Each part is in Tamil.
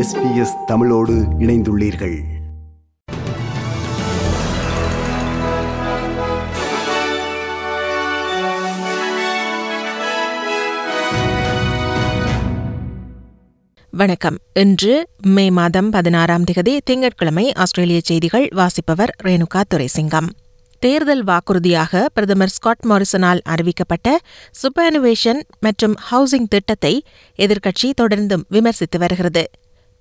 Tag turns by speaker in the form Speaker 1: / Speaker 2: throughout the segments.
Speaker 1: எஸ்பிஎஸ் தமிழோடு இணைந்துள்ளீர்கள்.
Speaker 2: வணக்கம். இன்று மே மாதம் பதினாறாம் திகதி திங்கட்கிழமை ஆஸ்திரேலிய செய்திகள் வாசிப்பவர் ரேணுகா துரைசிங்கம். தேர்தல் வாக்குறுதியாக பிரதமர் ஸ்காட் மாரிசனால் அறிவிக்கப்பட்ட சுப்பனுவேஷன் மற்றும் ஹவுசிங் திட்டத்தை எதிர்க்கட்சி தொடர்ந்தும் விமர்சித்து வருகிறது.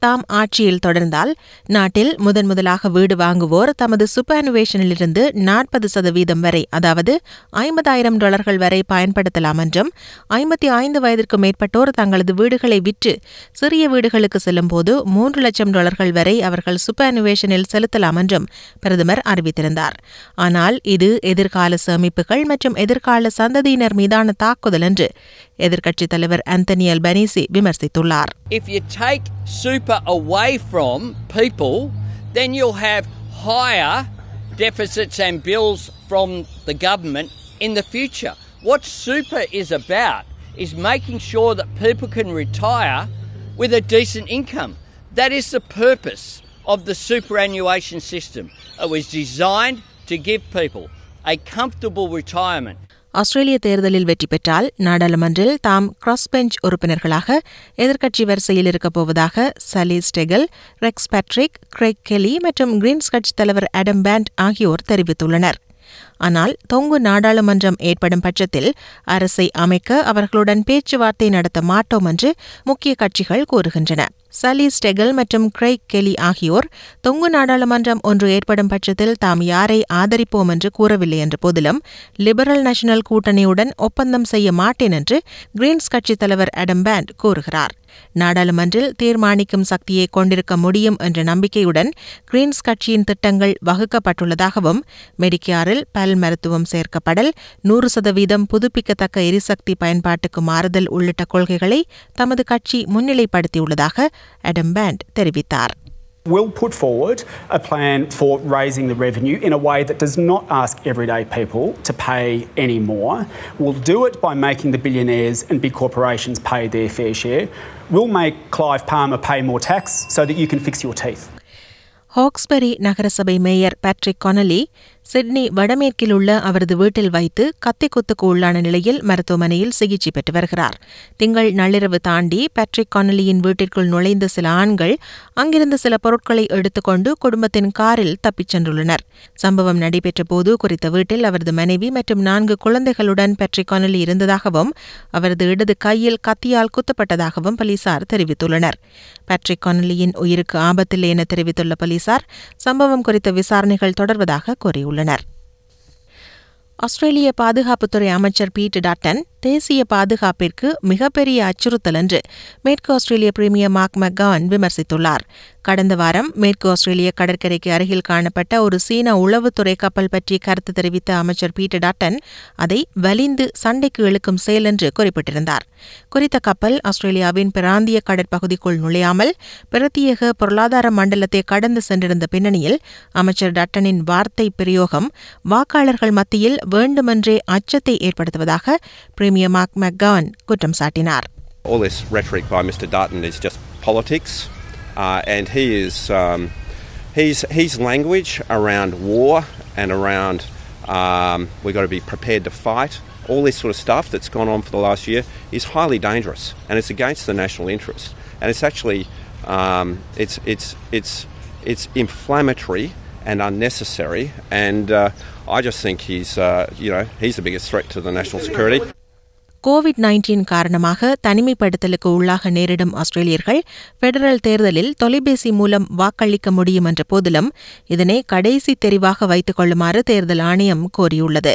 Speaker 2: தாம் ஆட்சியில் தொடர்ந்தால் நாட்டில் முதன் முதலாக வீடு வாங்குவோர் தமது சுப்பனுவேஷனிலிருந்து நாற்பது சதவீதம் வரை அதாவது ஐம்பதாயிரம் டாலர்கள் வரை பயன்படுத்தலாம் என்றும் ஐம்பத்தி ஐந்து வயதிற்கு மேற்பட்டோர் தங்களது வீடுகளை விற்று சிறிய வீடுகளுக்கு செல்லும்போது மூன்று லட்சம் டாலர்கள் வரை அவர்கள் சுப்பனுவேஷனில் செலுத்தலாம் என்றும் பிரதமர் அறிவித்திருந்தார். ஆனால் இது எதிர்கால சேமிப்புகள் மற்றும் எதிர்கால சந்ததியினர் மீதான தாக்குதல் என்று எதிர்க்கட்சித் தலைவர் அந்தனியல் பனீசி விமர்சித்துள்ளார்.
Speaker 3: Super away from people, then you'll have higher deficits and bills from the government in the future. What super is about is making sure that people can retire with a decent income. That is the purpose of the superannuation system. It was designed to give people a comfortable retirement.
Speaker 2: ஆஸ்திரேலிய தேர்தலில் வெற்றி பெற்றால் நாடாளுமன்றில் தாம் கிராஸ் பெஞ்ச் உறுப்பினர்களாக எதிர்க்கட்சி வரிசையில் இருக்கப் போவதாக Zali Steggall Rex Patrick Craig Kelly மற்றும் கிரீன்ஸ் கட்சி தலைவர் அடம் பேண்ட் ஆகியோர் தெரிவித்துள்ளனர். ஆனால் தொங்கு நாடாளுமன்றம் ஏற்படும் பட்சத்தில் அரசை அமைக்க அவர்களுடன் பேச்சுவார்த்தை நடத்த மாட்டோம் என்று முக்கிய கட்சிகள் கூறுகின்றன. சலி ஸ்டெகல் மற்றும் கிரைக் கெலி ஆகியோர் தொங்கு நாடாளுமன்றம் ஒன்று ஏற்படும் பட்சத்தில் தாம் யாரை ஆதரிப்போம் என்று கூறவில்லை என்ற போதிலும் லிபரல் நேஷனல் கூட்டணியுடன் ஒப்பந்தம் செய்ய மாட்டேன் என்று கிரீன்ஸ் கட்சித் தலைவர் அடம் பேண்ட் கூறுகிறார். நாடாளுமன்றில் தீர்மானிக்கும் சக்தியை கொண்டிருக்க முடியும் என்ற நம்பிக்கையுடன் கிரீன்ஸ் கட்சியின் திட்டங்கள் வகுக்கப்பட்டுள்ளதாகவும் மெடிக்கேரில் பல மருத்துவம் சேர்க்கப்படல் நூறு சதவீதம் புதுப்பிக்கத்தக்க எரிசக்தி பயன்பாட்டுக்கு மாறுதல் உள்ளிட்ட கொள்கைகளை தமது கட்சி முன்னிலைப்படுத்தியுள்ளதாக அடம் பேண்ட் தெரிவித்தார்
Speaker 4: We'll put forward a plan for raising the revenue in a way that does not ask everyday people to pay any more. We'll do it by making the billionaires and big corporations pay their fair share. We'll make Clive Palmer pay more tax so that you can fix your teeth.
Speaker 2: Hawkesbury நகரசபை மேயர் பேட்ரிக் கொனலி சிட்னி வடமேற்கில் உள்ள அவரது வீட்டில் வைத்து கத்திக்குத்துக்கு உள்ளான நிலையில் மருத்துவமனையில் சிகிச்சை பெற்று வருகிறார். திங்கள் நள்ளிரவு தாண்டி பேட்ரிக் கொனலியின் வீட்டிற்குள் நுழைந்த சில ஆண்கள் அங்கிருந்த சில பொருட்களை எடுத்துக்கொண்டு குடும்பத்தின் காரில் தப்பிச் சென்றுள்ளனர். சம்பவம் நடைபெற்ற போது குறித்த வீட்டில் அவரது மனைவி மற்றும் நான்கு குழந்தைகளுடன் பேட்ரிக் கொனலி இருந்ததாகவும் அவரது இடது கையில் கத்தியால் குத்தப்பட்டதாகவும் போலீசார் தெரிவித்துள்ளனர். பேட்ரிக் கொனலியின் உயிருக்கு ஆபத்தில்லை என தெரிவித்துள்ள போலீசார் சம்பவம் குறித்த விசாரணைகள் தொடர்வதாக கூறியுள்ளனர். ஆஸ்திரேலிய பாதுகாப்புத்துறை அமைச்சர் பீட் டாட்டன் தேசிய பாதுகாப்பிற்கு மிகப்பெரிய அச்சுறுத்தல் என்று மேற்கு ஆஸ்திரேலிய பிரீமியர் மார்க் மெக்கான் விமர்சித்துள்ளார். கடந்த வாரம் மேற்கு ஆஸ்திரேலிய கடற்கரைக்கு அருகில் காணப்பட்ட ஒரு சீன உளவுத்துறை கப்பல் பற்றி கருத்து தெரிவித்த அமைச்சர் பீட்டர் டாட்டன் அதை வலிந்து சண்டைக்கு இழுக்கும் செயல் என்று குறிப்பிட்டிருந்தார். குறித்த கப்பல் ஆஸ்திரேலியாவின் பிராந்திய கடற்பகுதிக்குள் நுழையாமல் பிரத்யேக பொருளாதார மண்டலத்தை கடந்து சென்றிருந்த பின்னணியில் அமைச்சர் டட்டனின் வார்த்தை பிரயோகம் வாக்காளர்கள் மத்தியில் வேண்டுமென்றே அச்சத்தை ஏற்படுத்துவதாக Premier Mark McGowan Kutamsatinar.
Speaker 5: All this rhetoric by Mr Dutton is just politics, uh, and he is um, he's, his language around war and around um, we've got to be prepared to fight. All this sort of stuff that's gone on for the last year is highly dangerous, and it's against the national interest. And it's actually um, it's it's it's it's inflammatory and unnecessary. And uh, I just think he's uh, you know he's the biggest threat to the national security.
Speaker 2: Covid nineteen காரணமாக தனிமைப்படுத்தலுக்கு உள்ளாக நேரிடும் ஆஸ்திரேலியர்கள் பெடரல் தேர்தலில் தொலைபேசி மூலம் வாக்களிக்க முடியும் என்ற போதிலும் இதனை கடைசி தெரிவாக வைத்துக் கொள்ளுமாறு தேர்தல் ஆணையம் கோரியுள்ளது.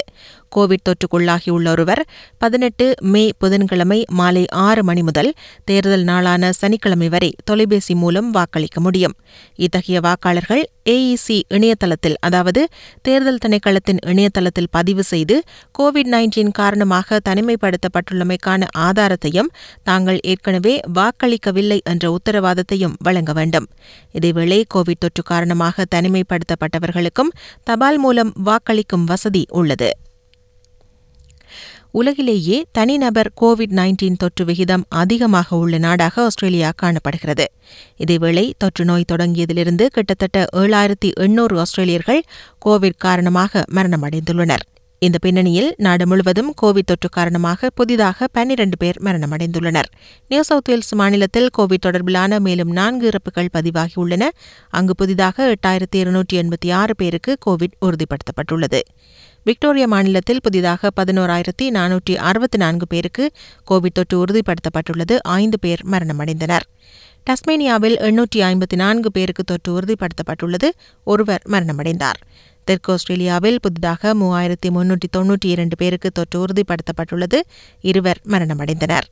Speaker 2: கோவிட் தொற்றுக்குள்ளாகியுள்ள ஒருவர் பதினெட்டு மே புதன்கிழமை மாலை ஆறு மணி முதல் தேர்தல் நாளான சனிக்கிழமை வரை தொலைபேசி மூலம் வாக்களிக்க முடியும். இத்தகைய வாக்காளர்கள் ஏஇசி இணையதளத்தில் அதாவது தேர்தல் திணைக்களத்தின் இணையதளத்தில் பதிவு செய்து கோவிட் நைன்டீன் காரணமாக தனிமைப்படுத்தப்பட்டுள்ளமைக்கான ஆதாரத்தையும் தாங்கள் ஏற்கனவே வாக்களிக்கவில்லை என்ற உத்தரவாதத்தையும் வழங்க வேண்டும். இதேவேளை கோவிட் தொற்று காரணமாக தனிமைப்படுத்தப்பட்டவர்களுக்கும் தபால் மூலம் வாக்களிக்கும் வசதி உள்ளது. உலகிலேயே தனிநபர் கோவிட் நைன்டீன் தொற்று விகிதம் அதிகமாக உள்ள நாடாக ஆஸ்திரேலியா காணப்படுகிறது. இதேவேளை தொற்று நோய் தொடங்கியதிலிருந்து கிட்டத்தட்ட ஏழாயிரத்தி எண்ணூறு ஆஸ்திரேலியர்கள் கோவிட் காரணமாக மரணமடைந்துள்ளனர். இந்த பின்னணியில் நாடு முழுவதும் கோவிட் தொற்று காரணமாக புதிதாக பன்னிரண்டு பேர் மரணமடைந்துள்ளனர். நியூ சவுத் வேல்ஸ் மாநிலத்தில் கோவிட் தொடர்பிலான மேலும் நான்கு இறப்புகள் பதிவாகியுள்ளன. அங்கு புதிதாக எட்டாயிரத்தி இருநூற்றி எண்பத்தி ஆறு பேருக்கு கோவிட் உறுதிப்படுத்தப்பட்டுள்ளது. விக்டோரியா மாநிலத்தில் புதிதாக பதினோராயிரத்தி நானூற்றி அறுபத்தி நான்கு பேருக்கு கோவிட் தொற்று உறுதிப்படுத்தப்பட்டுள்ளது. ஐந்து பேர் மரணமடைந்தனர். டஸ்மேனியாவில் எண்ணூற்றி ஐம்பத்தி நான்கு பேருக்கு தொற்று உறுதிப்படுத்தப்பட்டுள்ளது. ஒருவர் மரணமடைந்தார். தெற்கு ஆஸ்திரேலியாவில் புதிதாக மூவாயிரத்தி முன்னூற்றி தொன்னூற்றி இரண்டு பேருக்கு தொற்று உறுதிப்படுத்தப்பட்டுள்ளது. இருவர் மரணமடைந்தனர்.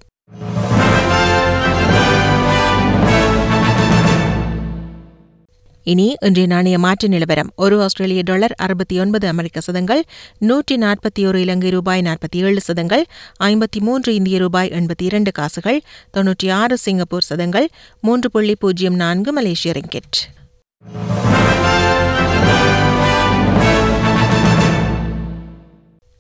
Speaker 2: இனி இன்றைய நாணய மாற்று நிலவரம். ஒரு ஆஸ்திரேலிய டாலர் அறுபத்தி ஒன்பது அமெரிக்க சதங்கள் நூற்றி நாற்பத்தி ஒரு இலங்கை ரூபாய் நாற்பத்தி ஏழு சதங்கள் ஐம்பத்தி மூன்று இந்திய ரூபாய் எண்பத்தி இரண்டு காசுகள் தொன்னூற்றி ஆறு சிங்கப்பூர் சதங்கள் மூன்று புள்ளி பூஜ்ஜியம் நான்கு மலேசிய ரிங்கெட்.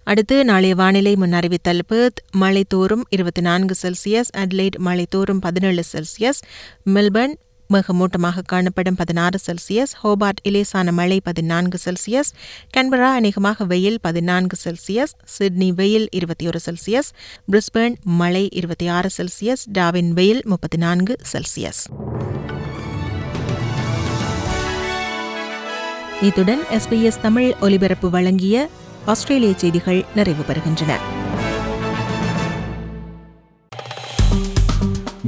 Speaker 2: அடுத்து நாளைய வானிலை முன்னறிவித்தல் பேர்த் மழை தோறும் இருபத்தி நான்கு செல்சியஸ் அட்லைட் மழை தோறும் பதினேழு செல்சியஸ் மெல்பர்ன் மேகமூட்டமாக காணப்படும் பதினாறு செல்சியஸ் ஹோபார்ட் இலேசான மழை பதினான்கு செல்சியஸ் கன்பரா அநேகமாக வெயில் பதினான்கு செல்சியஸ் சிட்னி வெயில் இருபத்தி ஒரு செல்சியஸ் பிரிஸ்பேர்ன் மழை இருபத்தி ஆறு செல்சியஸ் டாவின் வெயில் முப்பத்தி நான்கு செல்சியஸ். இத்துடன் எஸ்பிஎஸ் தமிழ் ஒலிபரப்பு வழங்கிய ஆஸ்திரேலிய செய்திகள் நிறைவு பெறுகின்றன.